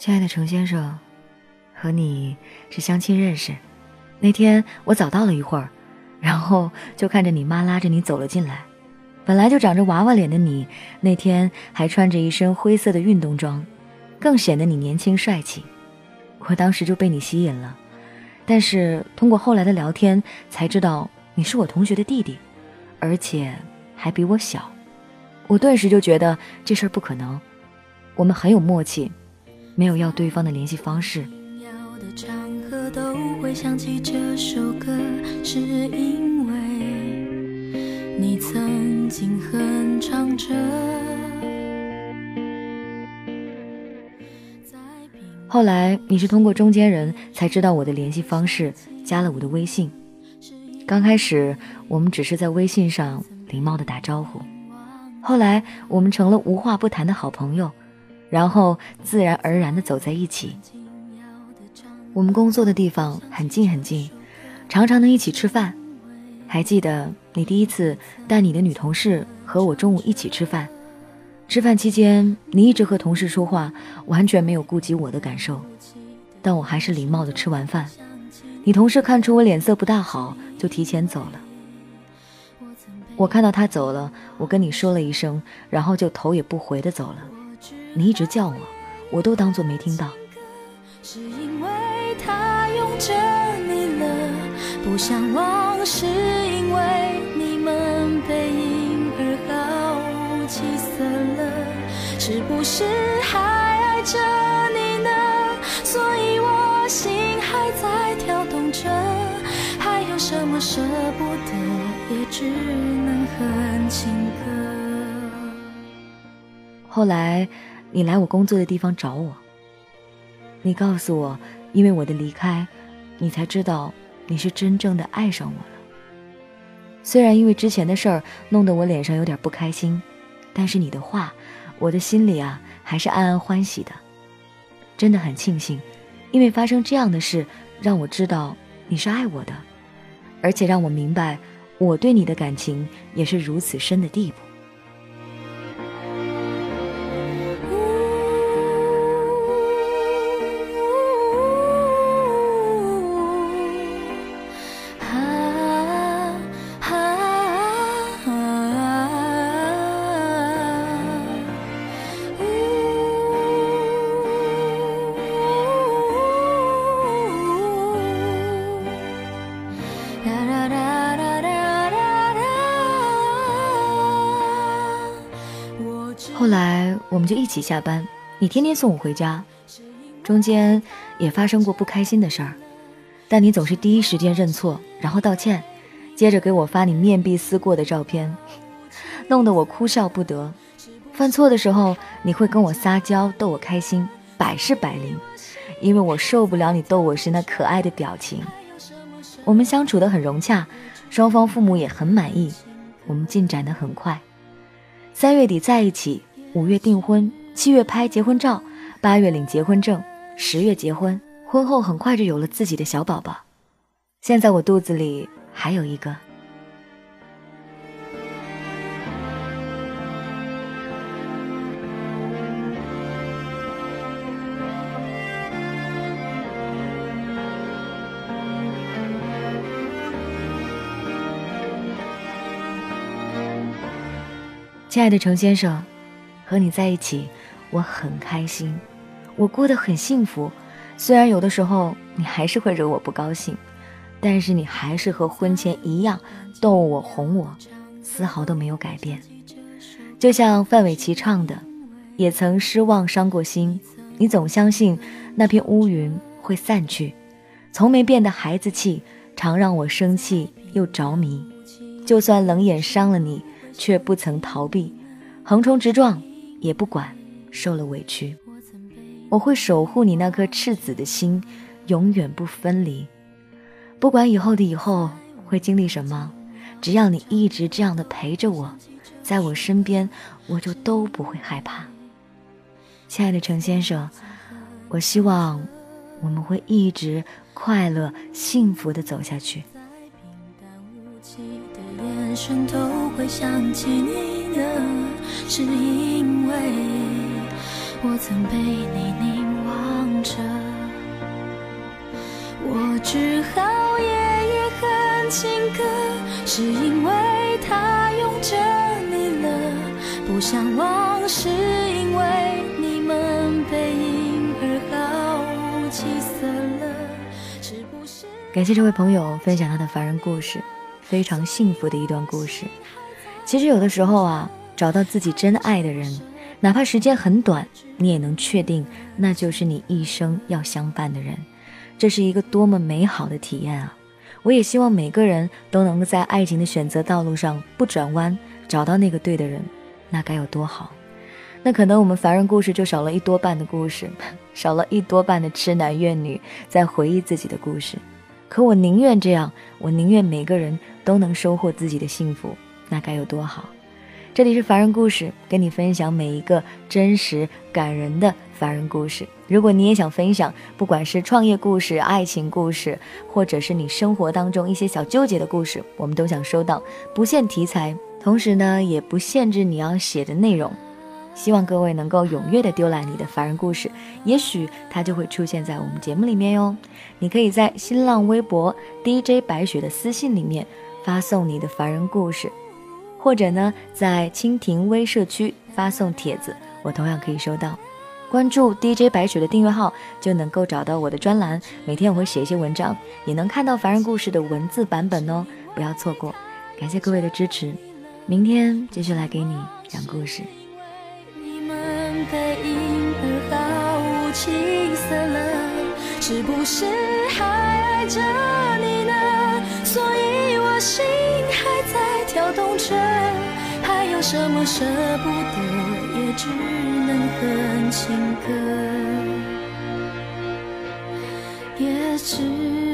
亲爱的程先生，和你是相亲认识。那天我早到了一会儿，然后就看着你妈拉着你走了进来。本来就长着娃娃脸的你，那天还穿着一身灰色的运动装，更显得你年轻帅气。我当时就被你吸引了，但是通过后来的聊天才知道你是我同学的弟弟，而且还比我小。我顿时就觉得这事儿不可能，我们很有默契。没有要对方的联系方式。后来你是通过中间人才知道我的联系方式，加了我的微信。刚开始我们只是在微信上礼貌的打招呼，后来我们成了无话不谈的好朋友。然后自然而然地走在一起。我们工作的地方很近很近，常常能一起吃饭。还记得你第一次带你的女同事和我中午一起吃饭，吃饭期间你一直和同事说话，完全没有顾及我的感受。但我还是礼貌地吃完饭。你同事看出我脸色不大好，就提前走了。我看到他走了，我跟你说了一声，然后就头也不回地走了。你一直叫我，我都当作没听到。是因为他拥着你了，不想忘，是因为你们背影而毫无起色了，是不是还爱着你呢？所以我心还在跳动着，还有什么舍不得，也只能哼情歌。后来。你来我工作的地方找我。你告诉我，因为我的离开，你才知道你是真正的爱上我了。虽然因为之前的事儿弄得我脸上有点不开心，但是你的话，我的心里啊还是暗暗欢喜的。真的很庆幸，因为发生这样的事，让我知道你是爱我的，而且让我明白我对你的感情也是如此深的地步。后来我们就一起下班，你天天送我回家，中间也发生过不开心的事儿，但你总是第一时间认错，然后道歉，接着给我发你面壁思过的照片，弄得我哭笑不得。犯错的时候你会跟我撒娇逗我开心，百试百灵，因为我受不了你逗我时那可爱的表情。我们相处得很融洽，双方父母也很满意，我们进展得很快，三月底在一起。五月订婚，七月拍结婚照，八月领结婚证，十月结婚。婚后很快就有了自己的小宝宝，现在我肚子里还有一个。亲爱的程先生。和你在一起，我很开心，我过得很幸福。虽然有的时候你还是会惹我不高兴，但是你还是和婚前一样逗我哄我，丝毫都没有改变。就像范玮琪唱的：“也曾失望伤过心，你总相信那片乌云会散去，从没变得孩子气，常让我生气又着迷。就算冷眼伤了你，却不曾逃避，横冲直撞。”也不管受了委屈，我会守护你那颗赤子的心，永远不分离。不管以后的以后会经历什么，只要你一直这样的陪着我，在我身边，我就都不会害怕。亲爱的程先生，我希望我们会一直快乐幸福的走下去。生都会想起你的是因为我曾被你凝望。着。我只好夜夜哼情歌，是因为他拥着你了。不想忘，是因为你们背影而毫无起色了。是不是？感谢这位朋友分享他的凡人故事，非常幸福的一段故事。其实有的时候啊，找到自己真爱的人，哪怕时间很短，你也能确定那就是你一生要相伴的人。这是一个多么美好的体验啊！我也希望每个人都能够在爱情的选择道路上不转弯，找到那个对的人，那该有多好！那可能我们凡人故事就少了一多半的故事，少了一多半的痴男怨女在回忆自己的故事。可我宁愿这样，我宁愿每个人都能收获自己的幸福。那该有多好！这里是凡人故事，跟你分享每一个真实感人的凡人故事。如果你也想分享，不管是创业故事、爱情故事，或者是你生活当中一些小纠结的故事，我们都想收到，不限题材，同时呢，也不限制你要写的内容。希望各位能够踊跃的丢来你的凡人故事，也许它就会出现在我们节目里面哟。你可以在新浪微博 DJ 白雪的私信里面发送你的凡人故事。或者呢，在蜻蜓微社区发送帖子，我同样可以收到。关注 DJ 白雪的订阅号，就能够找到我的专栏。每天我会写一些文章，也能看到凡人故事的文字版本哦，不要错过。感谢各位的支持，明天继续来给你讲故事。气散了，是不是还爱着你呢？所以我心还在跳动着，还有什么舍不得，也只能哼情歌，也只。